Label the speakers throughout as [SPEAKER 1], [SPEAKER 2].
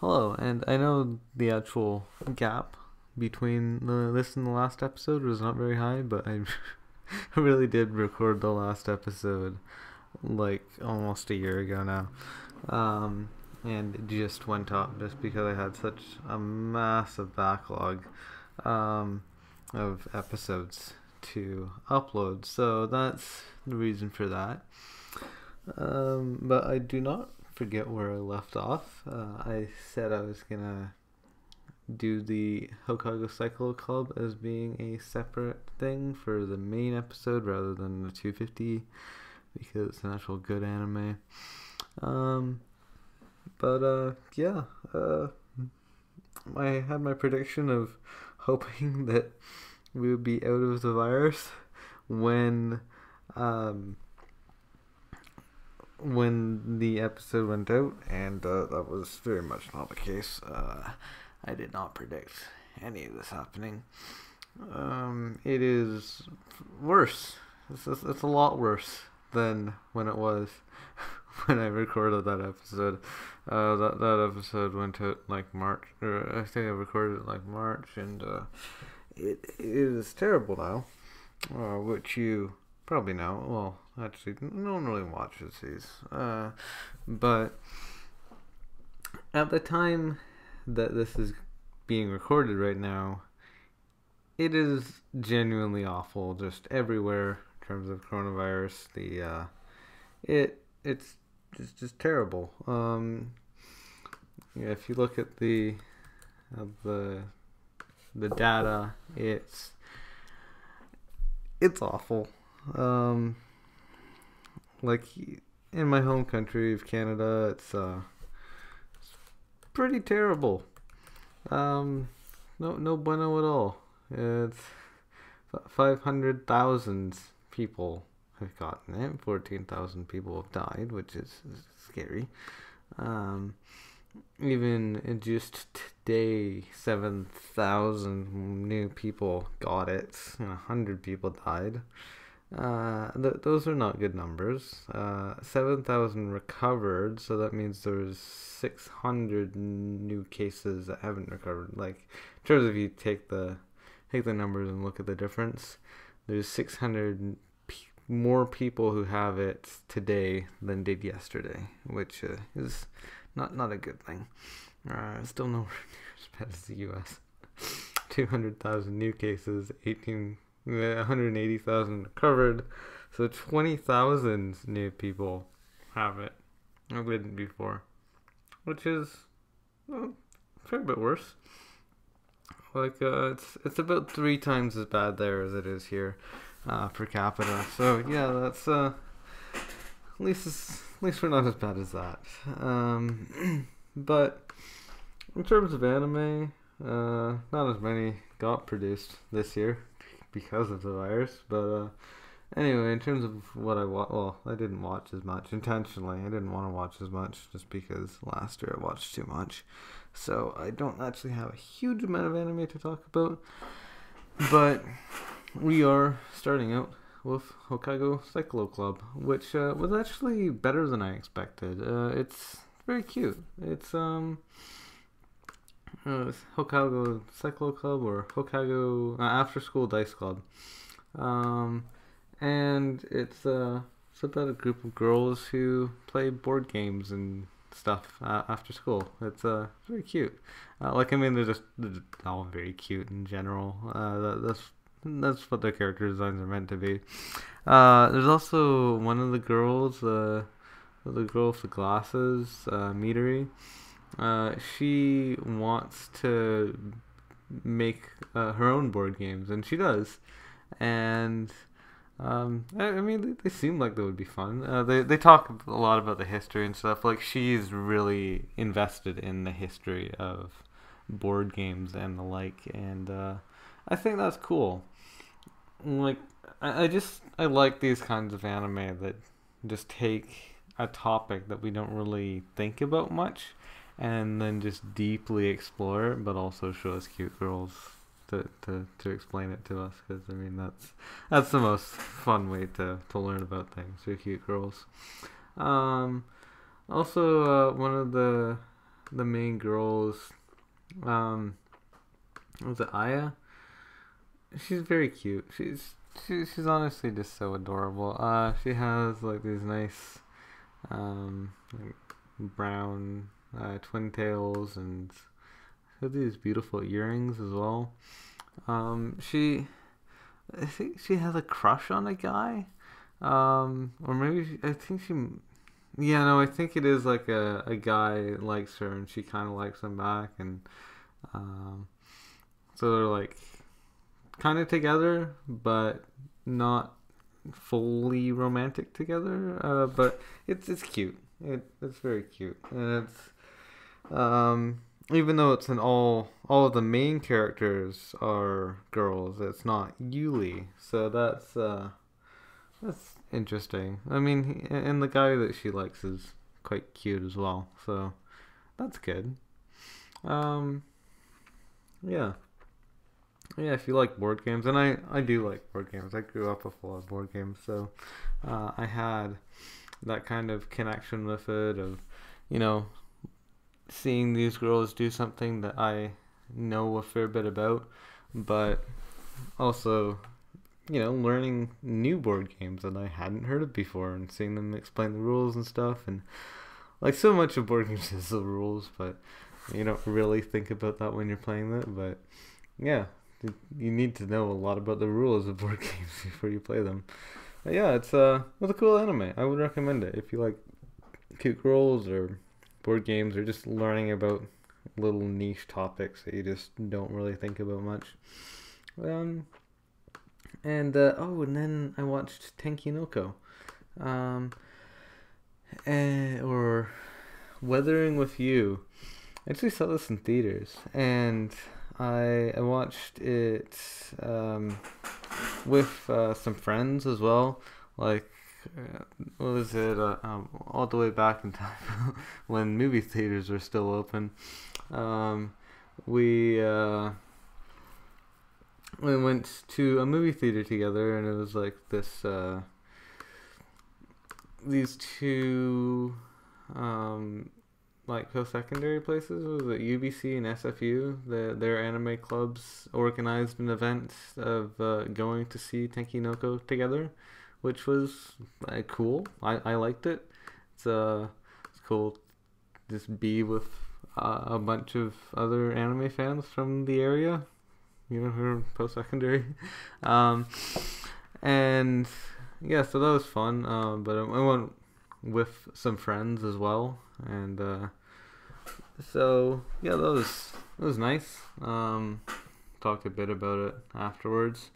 [SPEAKER 1] Hello, and I know the actual gap between the, this and the last episode was not very high, but I really did record the last episode like almost a year ago now. Um, and it just went up just because I had such a massive backlog um, of episodes to upload. So that's the reason for that. Um, but I do not forget where I left off. Uh, I said I was gonna do the Houkago Saikoro Club as being a separate thing for the main episode rather than the 250 because it's an actual good anime. Um, but uh, yeah, uh, I had my prediction of hoping that we would be out of the virus when um, when the episode went out, and uh, that was very much not the case. Uh, I did not predict any of this happening. Um, it is worse. It's, it's, a lot worse than when it was when I recorded that episode. Uh, that that episode went out like March, or I think I recorded it like March, and uh, it, it is terrible now, uh, which you probably know. Well, actually, no one really watches these, uh, but at the time that this is being recorded right now, it is genuinely awful, just everywhere in terms of coronavirus. The uh, it it's just just terrible. Um, yeah, if you look at the uh, the the data, it's it's awful. Um, like in my home country of Canada, it's uh, it's pretty terrible. Um, no, no bueno at all. It's five hundred thousand people have gotten it. Fourteen thousand people have died, which is, is scary. Um, even just today, seven thousand new people got it. And hundred people died. Uh, th- those are not good numbers. Uh, 7,000 recovered, so that means there's 600 new cases that haven't recovered. Like, in terms of you take the take the numbers and look at the difference, there's 600 p- more people who have it today than did yesterday, which uh, is not not a good thing. Uh, still nowhere near as bad as the U.S. 200,000 new cases, 18 180,000 recovered. So 20,000 new people have it. I didn't before. Which is well, a fair bit worse. Like, uh, it's, it's about three times as bad there as it is here uh, per capita. So, yeah, that's, uh, at least, at least we're not as bad as that. Um, but in terms of anime, uh, not as many got produced this year because of the virus. But uh, anyway, in terms of what I watched, well, I didn't watch as much intentionally. I didn't want to watch as much just because last year I watched too much. So I don't actually have a huge amount of anime to talk about. But we are starting out with Houkago Saikoro Club, which uh, was actually better than I expected. Uh, it's very cute. It's um uh, Houkago Saikoro Club or Houkago uh, After School Dice Club. Um, and it's, uh, it's about a group of girls who play board games and stuff uh, after school. It's uh, very cute. Uh, like I mean, they're just they're all very cute in general. Uh, that, that's that's what their character designs are meant to be. Uh, there's also one of the girls, uh, the girl with the glasses, uh. Uh, she wants to make uh, her own board games, and she does. And um, I, I mean, they, they, seem like they would be fun. Uh, they they talk a lot about the history and stuff. Like she's really invested in the history of board games and the like, and uh, I think that's cool. Like I, I just I like these kinds of anime that just take a topic that we don't really think about much and then just deeply explore it, but also show us cute girls to, to, to explain it to us. Because I mean, that's that's the most fun way to, to learn about things. Through cute girls. Um, also, uh, one of the the main girls, um, was it Aya? She's very cute. She's she, she's honestly just so adorable. Uh, she has like these nice, um, like brown uh, twin tails and these beautiful earrings as well. Um, she, I think she has a crush on a guy, um, or maybe she, I think she, yeah, no, I think it is like a a guy likes her and she kind of likes him back, and um, so they're like kind of together, but not fully romantic together. Uh, but it's it's cute. It it's very cute, and it's um even though it's an all all of the main characters are girls, it's not Yuri. So that's uh that's interesting. I mean, and the guy that she likes is quite cute as well. So that's good. Um yeah. Yeah, if you like board games, and I, I do like board games. I grew up with a lot of board games, so uh, I had that kind of connection with it of, you know, seeing these girls do something that I know a fair bit about, but also, you know, learning new board games that I hadn't heard of before and seeing them explain the rules and stuff. And like so much of board games is the rules, but you don't really think about that when you're playing it. But yeah, you need to know a lot about the rules of board games before you play them. But yeah, it's uh, it's a cool anime. I would recommend it if you like cute girls or board games or just learning about little niche topics that you just don't really think about much. Um, and uh, oh, and then I watched Tenki no um, and, or Weathering with You. I actually saw this in theaters, and I I watched it um, with uh, some friends as well. Like what was it? Uh, um, all the way back in time when movie theaters were still open. Um, we uh, we went to a movie theater together, and it was like this. Uh, these two um, like post-secondary places was it UBC and SFU the, their anime clubs organized an event of uh, going to see Tenki no Ko together which was uh, cool. I, I liked it. It's uh it's cool just be with uh, a bunch of other anime fans from the area, you know, who are post secondary, um, and yeah, so that was fun. Uh, but I went with some friends as well, and uh, so yeah, that was that was nice. Um, talked a bit about it afterwards.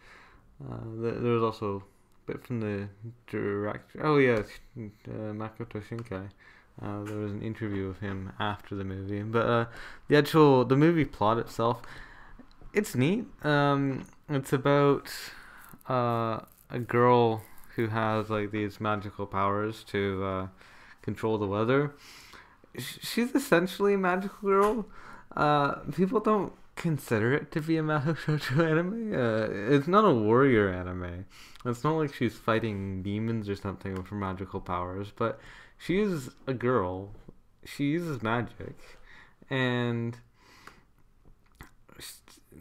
[SPEAKER 1] Uh, there was also bit from the director. Oh yeah, uh, Makoto Shinkai. Uh, there was an interview of him after the movie, but uh, the actual the movie plot itself, it's neat. Um, it's about uh, a girl who has like these magical powers to uh, control the weather. She's essentially a magical girl. Uh, people don't consider it to be a Mahou Shoujo anime. Uh, it's not a warrior anime. It's not like she's fighting demons or something with her magical powers, but she is a girl. She uses magic, and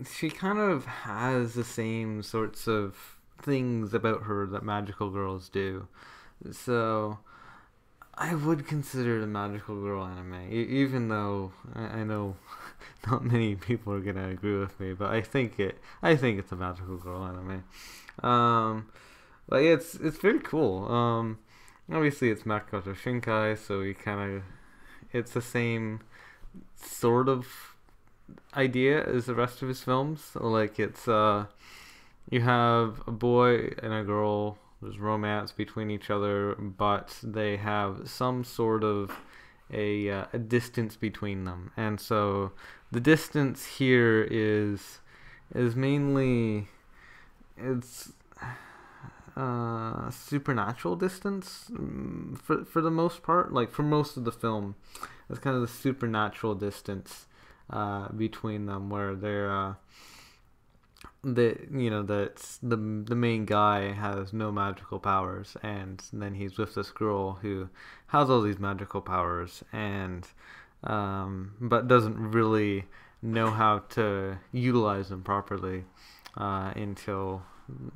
[SPEAKER 1] she kind of has the same sorts of things about her that magical girls do. So I would consider it a magical girl anime, even though I, know not many people are gonna agree with me, but I think it. I think it's a magical girl anime. Um, but yeah, it's it's very cool. Um, obviously it's Makoto Shinkai, so he kind of it's the same sort of idea as the rest of his films. Like it's uh, you have a boy and a girl. There's romance between each other, but they have some sort of a uh, a distance between them, and so the distance here is is mainly it's uh, supernatural distance mm, for for the most part. Like for most of the film, it's kind of the supernatural distance uh, between them, where they're the you know that the the main guy has no magical powers, and then he's with this girl who has all these magical powers, and um, but doesn't really know how to utilize them properly uh, until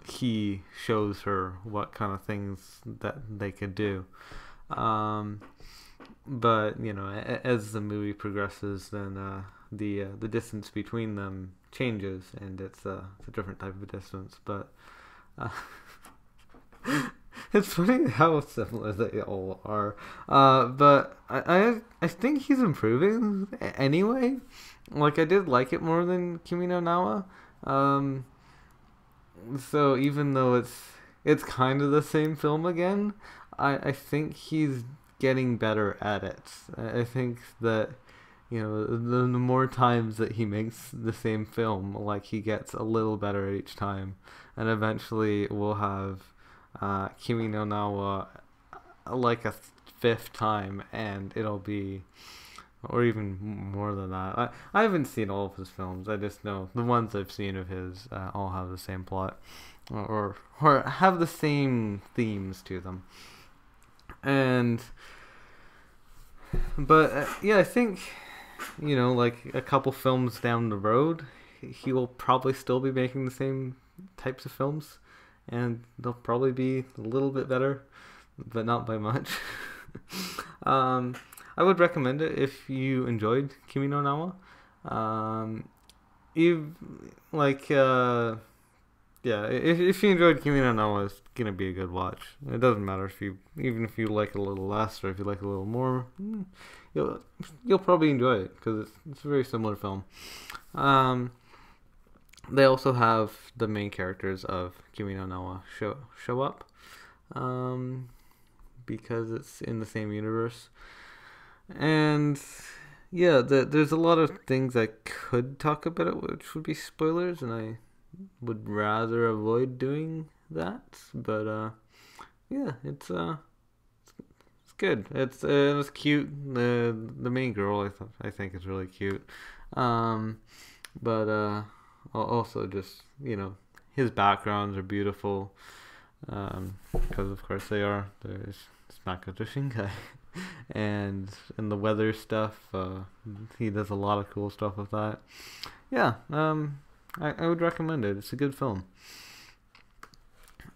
[SPEAKER 1] he shows her what kind of things that they could do. Um, but you know, as the movie progresses, then uh, the uh, the distance between them changes, and it's, uh, it's a different type of distance. But uh, it's funny how similar they all are. Uh, but I, I I think he's improving anyway. Like I did like it more than Kimi no Na wa. Um, so even though it's it's kind of the same film again, I I think he's getting better at it. I think that you know the, the more times that he makes the same film, like he gets a little better each time, and eventually we'll have uh, Kimi no Na wa like a fifth time, and it'll be or even more than that. I, I haven't seen all of his films. I just know the ones I've seen of his uh, all have the same plot, or or have the same themes to them. And but uh, yeah, I think you know, like a couple films down the road, he will probably still be making the same types of films, and they'll probably be a little bit better, but not by much. um, I would recommend it if you enjoyed Kimi no Na wa. Um, you like uh, yeah, if if you enjoyed Kimi no Na wa, it's gonna be a good watch. It doesn't matter if you even if you like it a little less or if you like it a little more. You'll you'll probably enjoy it because it's, it's a very similar film. Um, they also have the main characters of Kimi no Na wa show show up, um, because it's in the same universe, and yeah, the, there's a lot of things I could talk about, which would be spoilers, and I would rather avoid doing that. But uh, yeah, it's uh, good. It's uh, it's cute. The the main girl I th- I think is really cute. Um, but uh, also just you know his backgrounds are beautiful. Um, because of course they are. There's Makoto Shinkai. and and the weather stuff, uh, he does a lot of cool stuff with that. Yeah, um, I, I would recommend it. It's a good film.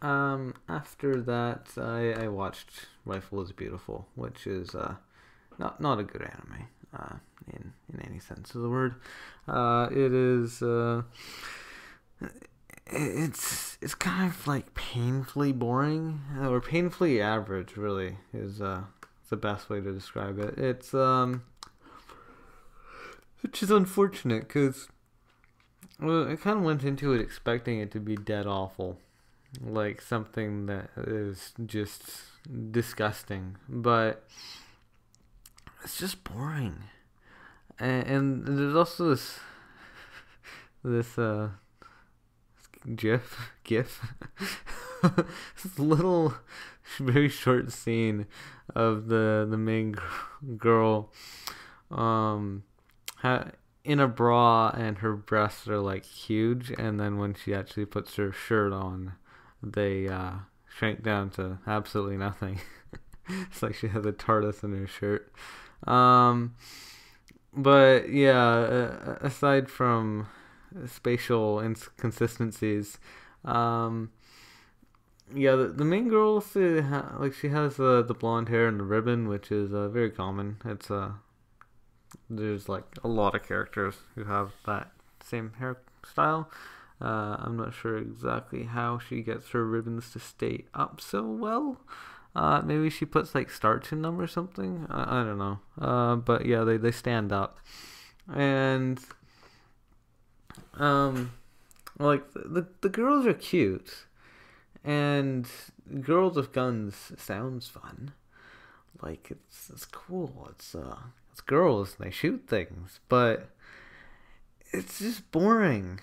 [SPEAKER 1] Um, after that, I, I watched Rifle is Beautiful, which is uh, not not a good anime uh, in in any sense of the word. Uh, it is uh, it's it's kind of like painfully boring or painfully average. Really is uh, the best way to describe it. It's um, which is unfortunate because well, I kind of went into it expecting it to be dead awful, like something that is just disgusting, but it's just boring. And, and there's also this this uh gif gif this little very short scene of the the main girl um ha- in a bra and her breasts are like huge and then when she actually puts her shirt on they uh shrink down to absolutely nothing it's like she has a TARDIS in her shirt um but yeah aside from spatial inconsistencies um yeah, the, the main girl, she ha- like she has uh, the blonde hair and the ribbon, which is uh, very common. It's uh, there's like a lot of characters who have that same hairstyle. Uh, I'm not sure exactly how she gets her ribbons to stay up so well. Uh, maybe she puts like starch in them or something. I, I don't know. Uh, but yeah, they, they stand up, and um, like the the girls are cute and Girls with Guns sounds fun. Like it's it's cool. It's uh it's girls and they shoot things, but it's just boring.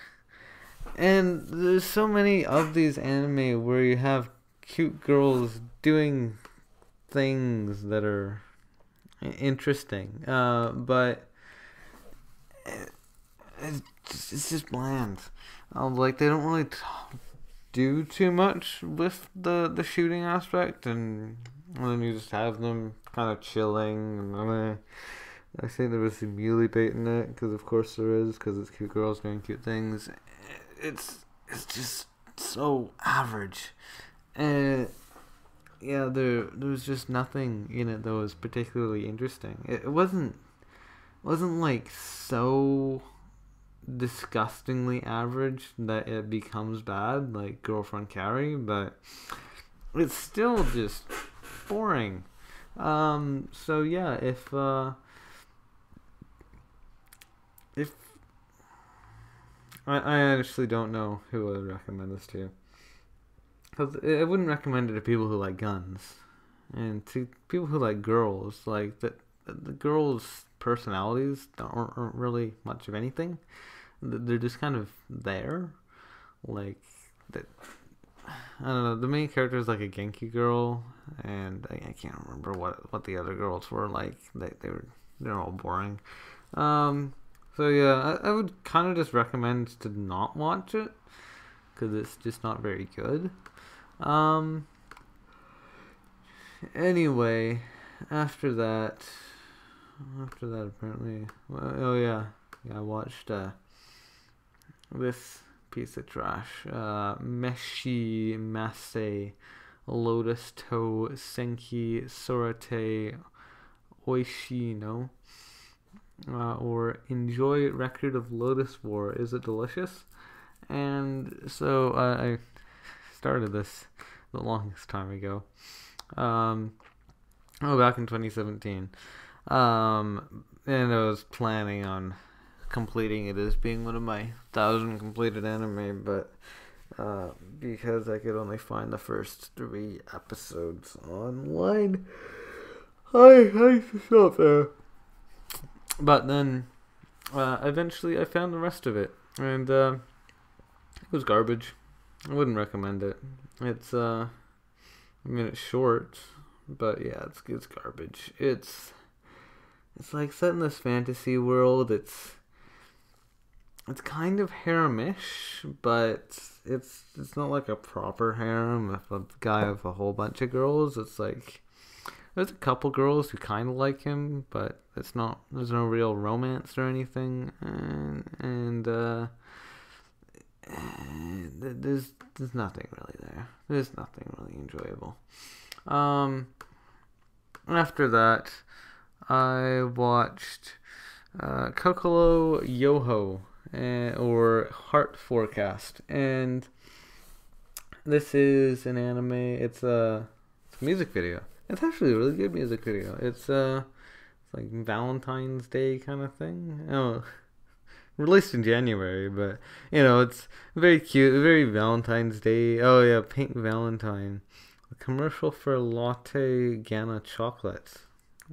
[SPEAKER 1] And there's so many of these anime where you have cute girls doing things that are interesting. Uh, but it's just, bland. Um, like they don't really talk do too much with the the shooting aspect, and, and then you just have them kind of chilling. And, I think there was some muley bait in it because of course there is because it's cute girls doing cute things. It's it's just so average, and yeah, there there was just nothing in it that was particularly interesting. It, it wasn't wasn't like so disgustingly average that it becomes bad, like Girlfriend Kari, but it's still just boring. Um, so yeah, if uh, if I, I actually don't know who would recommend this to, because I wouldn't recommend it to people who like guns, and to people who like girls, like the the girls' personalities aren't, aren't really much of anything. They're just kind of there, like that. I don't know. The main character is like a Genki girl, and I, I can't remember what what the other girls were like. They they were they're all boring. Um, so yeah, I, I would kind of just recommend to not watch it because it's just not very good. Um. Anyway, after that, after that apparently, well, oh yeah, yeah, I watched uh this piece of trash. Uh, Meshi Mase Lotus Toe Senki Sorate Oishino. Uh, or Enjoy Record of Lodoss War. Is it delicious? And so uh, I started this the longest time ago. Um, oh, back in 2017. Um, and I was planning on completing it as being one of my thousand completed anime, but uh, because I could only find the first three episodes online, I had to stop there. But then, uh, eventually, I found the rest of it, and uh, it was garbage. I wouldn't recommend it. It's uh, I mean, it's short, but yeah, it's it's garbage. It's it's like set in this fantasy world. It's it's kind of haremish, but it's it's not like a proper harem. If a guy with a whole bunch of girls, it's like there's a couple girls who kind of like him, but it's not. There's no real romance or anything, and and uh, there's there's nothing really there. There's nothing really enjoyable. Um, after that, I watched uh, Kokoro Yohou uh, or Heart Forecast, and this is an anime. It's a, it's a music video. It's actually a really good music video. It's uh, it's like Valentine's Day kind of thing. Oh, released in January, but you know it's very cute, very Valentine's Day. Oh yeah, Pink Valentine. A commercial for Lotte Ghana chocolates.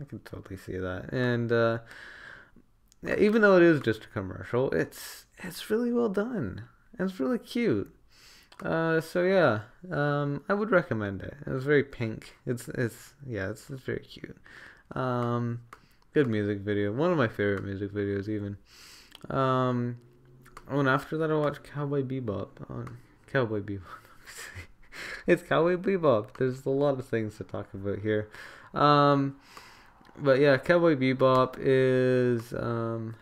[SPEAKER 1] I can totally see that, and. uh even though it is just a commercial, it's it's really well done. It's really cute. Uh, so yeah, um, I would recommend it. It was very pink. It's it's yeah, it's, it's very cute. Um, good music video. One of my favorite music videos, even. Um, oh, and after that, I watched Cowboy Bebop Cowboy Bebop. it's Cowboy Bebop. There's a lot of things to talk about here. Um, but yeah, Cowboy Bebop is um,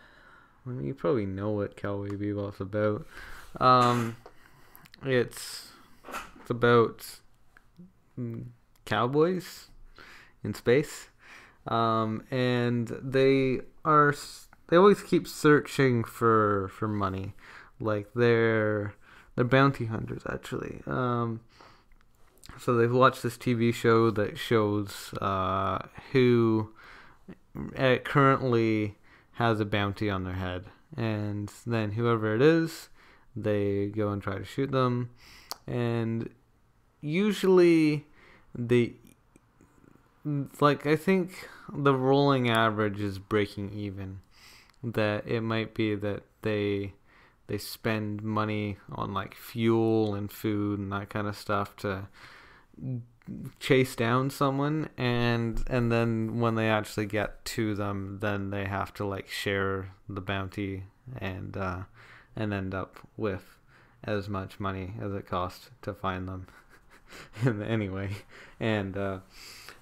[SPEAKER 1] I mean, you probably know what Cowboy Bebop's about. Um, it's it's about cowboys in space, um, and they are they always keep searching for for money, like they're they're bounty hunters actually. Um, so they've watched this TV show that shows uh, who uh, currently has a bounty on their head, and then whoever it is, they go and try to shoot them, and usually the like I think the rolling average is breaking even. That it might be that they they spend money on like fuel and food and that kind of stuff to chase down someone and and then when they actually get to them then they have to like share the bounty and uh and end up with as much money as it costs to find them anyway and uh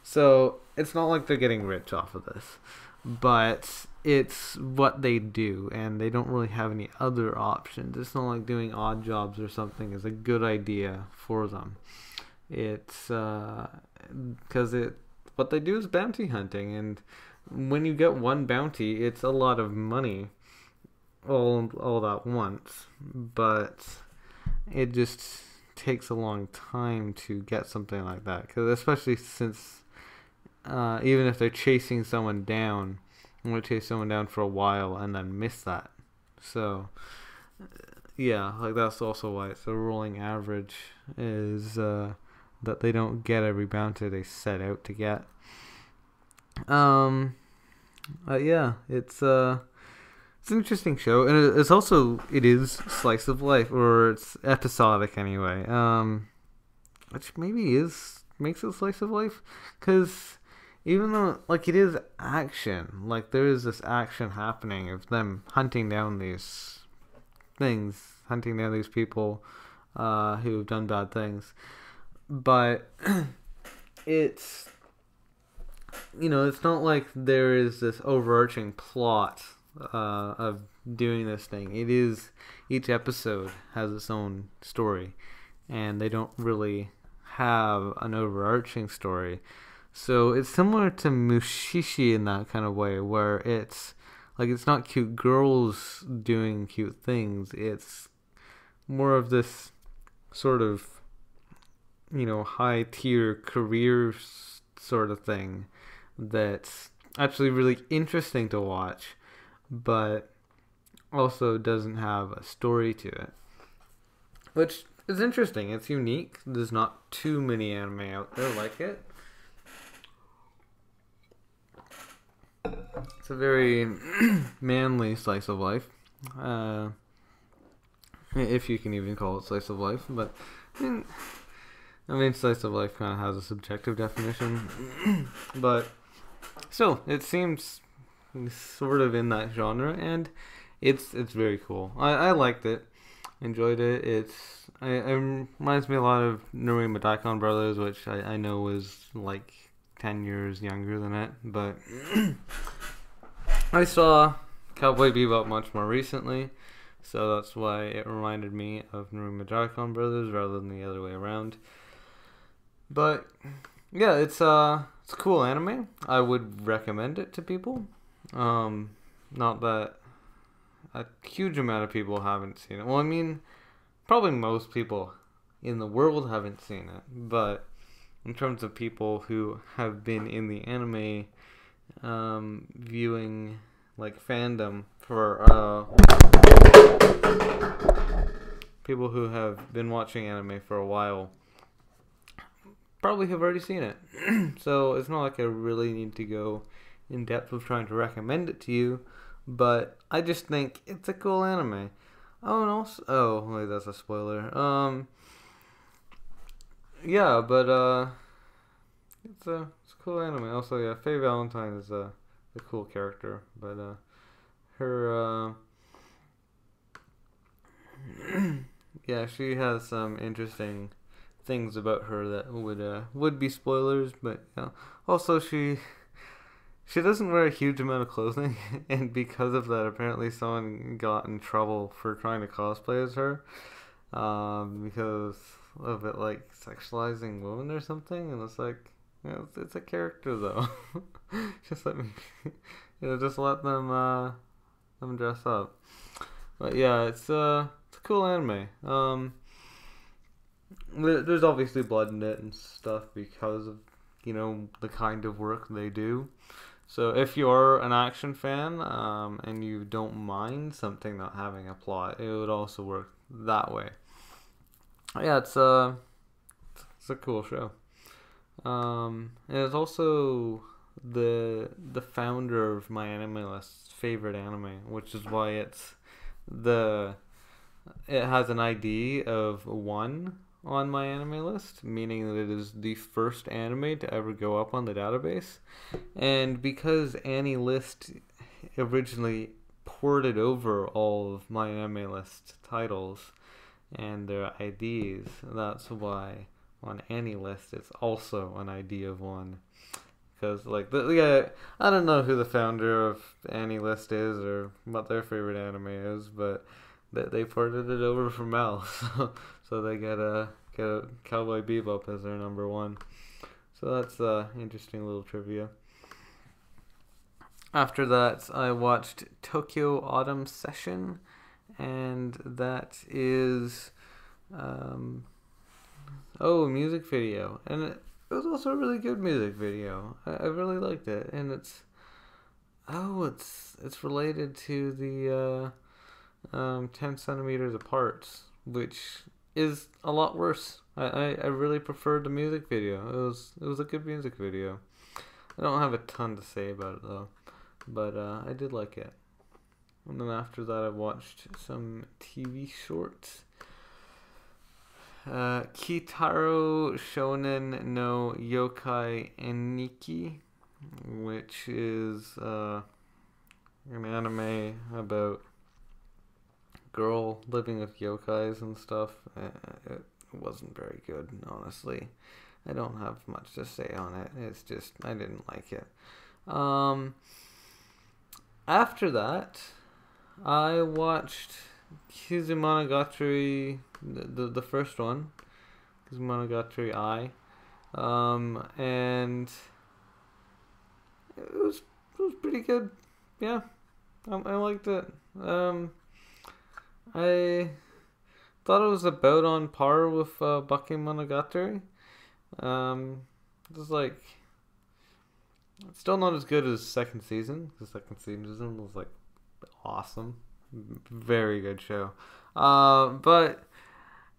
[SPEAKER 1] so it's not like they're getting rich off of this but it's what they do, and they don't really have any other options. It's not like doing odd jobs or something is a good idea for them. It's because uh, it what they do is bounty hunting, and when you get one bounty, it's a lot of money all all at once. But it just takes a long time to get something like that, because especially since uh, even if they're chasing someone down I'm gonna chase someone down for a while and then miss that. So yeah, like that's also why it's a rolling average is uh, that they don't get every bounty they set out to get. Um, uh, yeah, it's uh, it's an interesting show, and it's also it is slice of life or it's episodic anyway. Um, which maybe is makes it slice of life because even though like it is action, like there is this action happening of them hunting down these things, hunting down these people uh, who have done bad things, but it's you know it's not like there is this overarching plot uh, of doing this thing. It is each episode has its own story, and they don't really have an overarching story so it's similar to Mushishi in that kind of way, where it's like it's not cute girls doing cute things. It's more of this sort of you know high tier career sort of thing that's actually really interesting to watch, but also doesn't have a story to it, which is interesting. It's unique. There's not too many anime out there like it. It's a very manly slice of life. Uh, if you can even call it slice of life, but I mean, I mean slice of life kind of has a subjective definition, but still, it seems sort of in that genre, and it's it's very cool. I, I liked it, enjoyed it. It's I, it reminds me a lot of Nerima Daikon Brothers, which I, I know was like 10 years younger than it, but I saw Cowboy Bebop much more recently, so that's why it reminded me of Nerima Daikon Brothers rather than the other way around. But yeah, it's uh it's a cool anime. I would recommend it to people. Um not that a huge amount of people haven't seen it. Well, I mean, probably most people in the world haven't seen it, but in terms of people who have been in the anime um, viewing like fandom for uh, people who have been watching anime for a while probably have already seen it so it's not like i really need to go in depth of trying to recommend it to you but i just think it's a cool anime oh and also oh wait that's a spoiler um yeah, but uh, it's a it's a cool anime. Also, yeah, Faye Valentine is a a cool character, but uh, her uh, yeah, she has some interesting things about her that would uh would be spoilers, but yeah. Also, she she doesn't wear a huge amount of clothing, and because of that, apparently someone got in trouble for trying to cosplay as her, um, because of it like sexualizing women or something, and it's like, you know, it's, it's a character though. just let me, you know, just let them uh, them dress up. But yeah, it's uh, it's a cool anime. Um, there's obviously blood in it and stuff because of you know the kind of work they do. So if you're an action fan um, and you don't mind something not having a plot, it would also work that way yeah, it's a uh, it's a cool show. Um, and it's also the the founder of MyAnimeList's favorite anime, which is why it's the it has an ID of one on MyAnimeList, meaning that it is the first anime to ever go up on the database. And because AniList originally ported over all of MyAnimeList titles, and their IDs. That's why on AniList it's also an ID of one because like the yeah uh, I don't know who the founder of AniList is or what their favorite anime is, but they ported it over from MAL, so so they get a get a Cowboy Bebop as their number one. So that's uh interesting little trivia. After that, I watched Tokyo Autumn Session, and that is um oh music video, and it, it was also a really good music video. I, I really liked it, and it's oh, it's it's related to the uh, um, ten centimeters apart, which is a lot worse. I, I, I really preferred the music video. It was it was a good music video. I don't have a ton to say about it though, but uh, I did like it. And then after that, I watched some TV shorts. Uh, Kiitarou Shounen no Youkai Enikki, which is uh, an anime about girl living with yokais and stuff. Uh, it wasn't very good, honestly. I don't have much to say on it. It's just I didn't like it. Um, after that, I watched Kizumonogatari, the, the, the first one, Kizumonogatari I, um, and it was it was pretty good. Yeah, I, I liked it. Um, I thought it was about on par with uh, Bakemonogatari. Um, was like still not as good as second season. The second season was like awesome very good show. Uh, but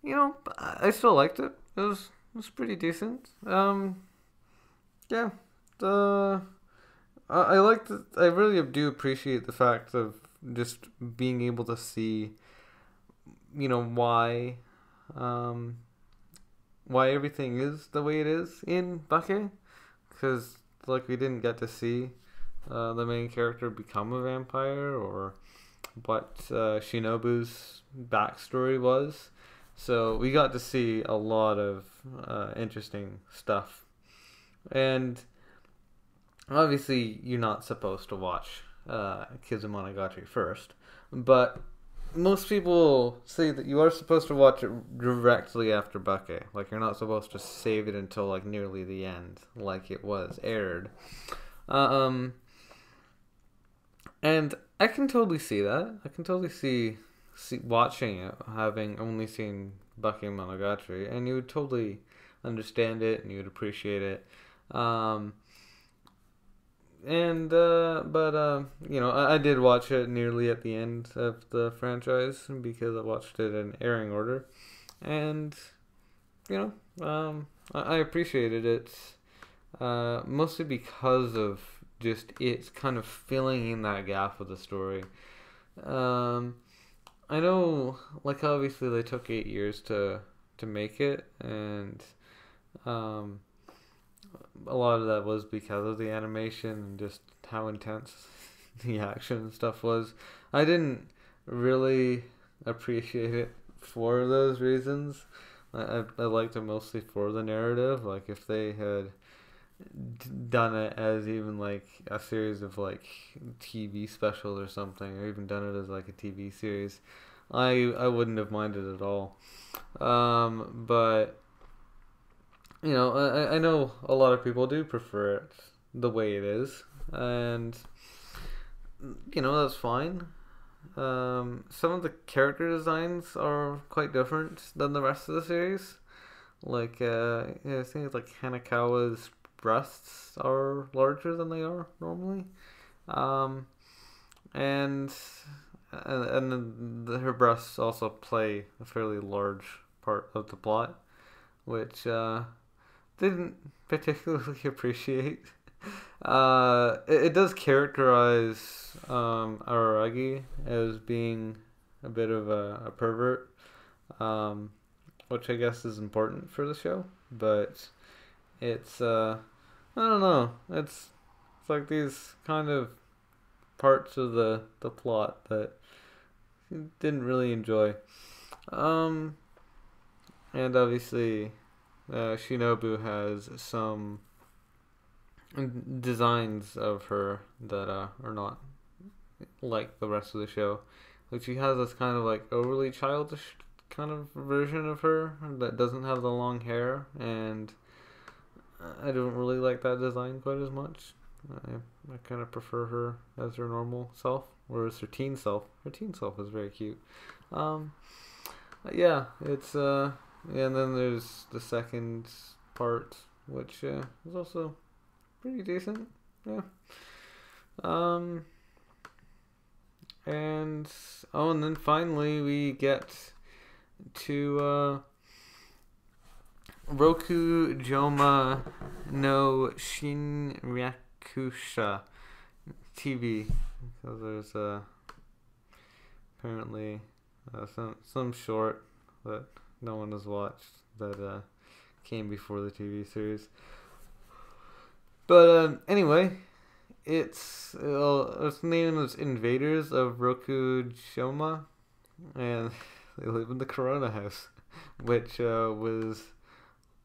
[SPEAKER 1] you know, I still liked it. It was it was pretty decent. Um, yeah, the I, I I really do appreciate the fact of just being able to see, you know, why, um, why everything is the way it is in Bake, because like we didn't get to see, uh, the main character become a vampire or what uh, Shinobu's backstory was. So we got to see a lot of uh, interesting stuff. And obviously, you're not supposed to watch uh, Kizumonogatari first, but most people say that you are supposed to watch it directly after Bake. Like, you're not supposed to save it until, like, nearly the end, like it was aired. Um, and I can totally see that. I can totally see, see watching it, having only seen Bakemonogatari, and you would totally understand it and you would appreciate it. Um, and uh, but uh, you know, I, I, did watch it nearly at the end of the franchise because I watched it in airing order, and you know, um, I, I appreciated it uh, mostly because of just it's kind of filling in that gap of the story. Um, I know, like obviously they took eight years to to make it, and um, a lot of that was because of the animation and just how intense the action and stuff was. I didn't really appreciate it for those reasons. I, I, liked it mostly for the narrative. Like if they had done it as even like a series of like TV specials or something, or even done it as like a TV series, I I wouldn't have minded at all. Um, but you know, I I know a lot of people do prefer it the way it is, and you know that's fine. Um, some of the character designs are quite different than the rest of the series. Like, uh, yeah, I think it's like Hanekawa's breasts are larger than they are normally. Um, and and, and the, her breasts also play a fairly large part of the plot, which uh, didn't particularly appreciate. Uh, it, it does characterize um, Araragi as being a bit of a, a pervert, um, which I guess is important for the show, but it's uh, I don't know. It's it's like these kind of parts of the the plot that didn't really enjoy. Um, and obviously, uh, Shinobu has some designs of her that uh, are not like the rest of the show. Like she has this kind of like overly childish kind of version of her that doesn't have the long hair, and I don't really like that design quite as much. I, I kind of prefer her as her normal self, whereas her teen self, her teen self is very cute. Um, yeah, it's uh, and then there's the second part, which uh, is also pretty decent. Yeah. Um. And oh, and then finally we get to uh, Rokujouma no Shinryakusha TV. So there's uh, apparently uh, some some short that no one has watched that uh, came before the TV series. But um, anyway, it's uh, it's named as Invaders of Roku Joma, and they live in the Corona house, which uh, was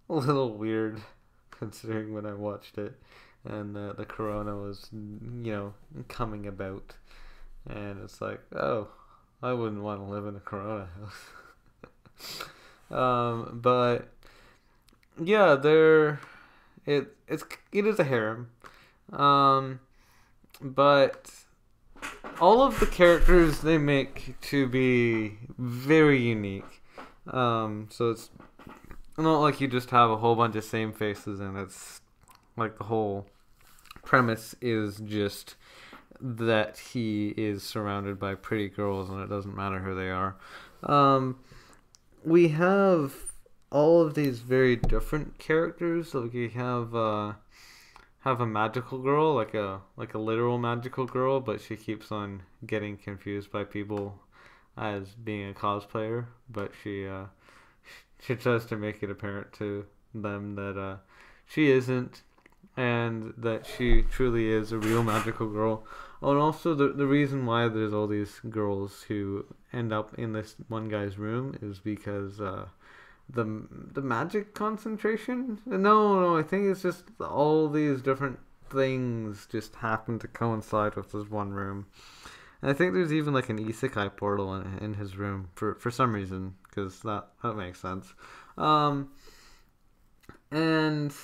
[SPEAKER 1] a little weird considering when I watched it, and uh, the Corona was you know coming about, and it's like oh, I wouldn't want to live in a Corona house. Um, but yeah, they're it it's it is a harem. Um, but all of the characters they make to be very unique. Um, so it's not like you just have a whole bunch of same faces and it's like the whole premise is just that he is surrounded by pretty girls and it doesn't matter who they are. Um, we have all of these very different characters. Like we have uh, have a magical girl, like a like a literal magical girl, but she keeps on getting confused by people as being a cosplayer. But she uh, she tries to make it apparent to them that uh, she isn't, and that she truly is a real magical girl. And also the the reason why there's all these girls who end up in this one guy's room is because uh, the the magic concentration. No, no, I think it's just all these different things just happen to coincide with this one room. And I think there's even like an isekai portal in, in his room for for some reason because that that makes sense. Um, and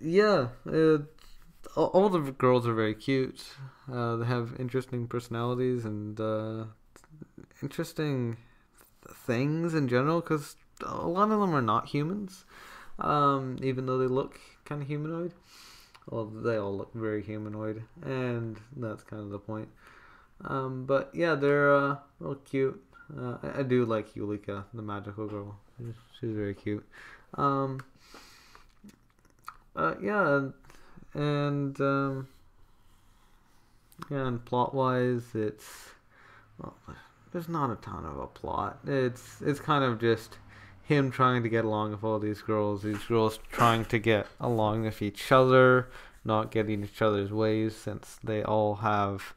[SPEAKER 1] yeah, it, all, the girls are very cute. Uh, they have interesting personalities and uh, interesting things in general because a lot of them are not humans, um, even though they look kind of humanoid. Well, they all look very humanoid, and that's kind of the point. Um, but yeah, they're uh, real cute. Uh, I, I, do like Yurika, the magical girl. She's very cute. Um, uh, yeah, and um, and plot wise, it's well, there's not a ton of a plot. It's it's kind of just him trying to get along with all these girls, these girls trying to get along with each other, not getting each other's ways since they all have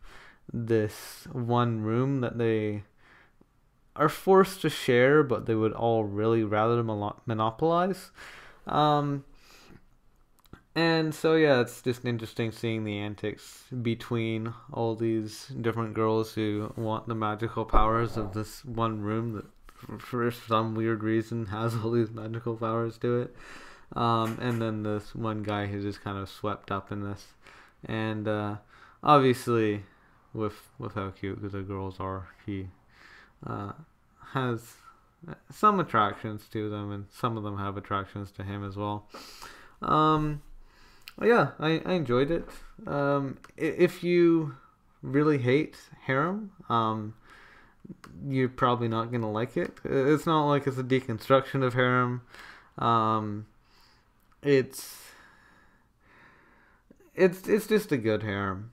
[SPEAKER 1] this one room that they are forced to share, but they would all really rather monopolize. Um, and so yeah, it's just interesting seeing the antics between all these different girls who want the magical powers of this one room that for some weird reason has all these magical powers to it. Um, and then this one guy who's just kind of swept up in this, and uh, obviously, with with how cute the girls are, he uh, has some attractions to them, and some of them have attractions to him as well. Um, yeah, I, I enjoyed it. Um, if you really hate harem, um, you're probably not gonna like it. It's not like it's a deconstruction of harem. Um, it's it's it's just a good harem.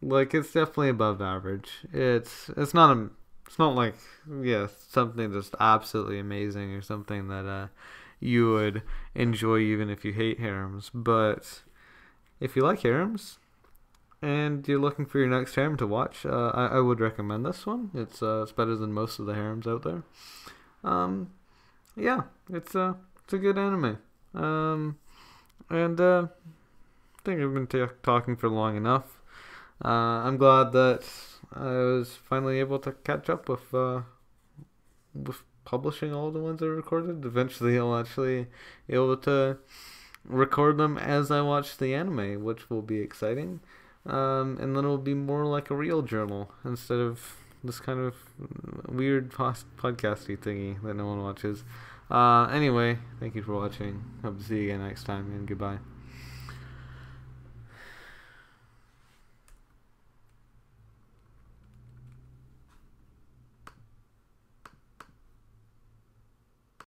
[SPEAKER 1] Like it's definitely above average. It's it's not a it's not like yeah something just absolutely amazing or something that uh you would enjoy even if you hate harems. But if you like harems, and you're looking for your next harem to watch, uh, I, I would recommend this one. It's uh, it's better than most of the harems out there. Um, yeah, it's a uh, it's a good anime. Um, and uh, think I've been ta talking for long enough. Uh, I'm glad that I was finally able to catch up with uh, with publishing all the ones I recorded. Eventually, I'll actually be able to record them as I watch the anime, which will be exciting. Um, and then it'll be more like a real journal instead of this kind of weird podcasty thingy that no one watches. Uh, anyway, thank you for watching. Hope to see you again next time, and goodbye.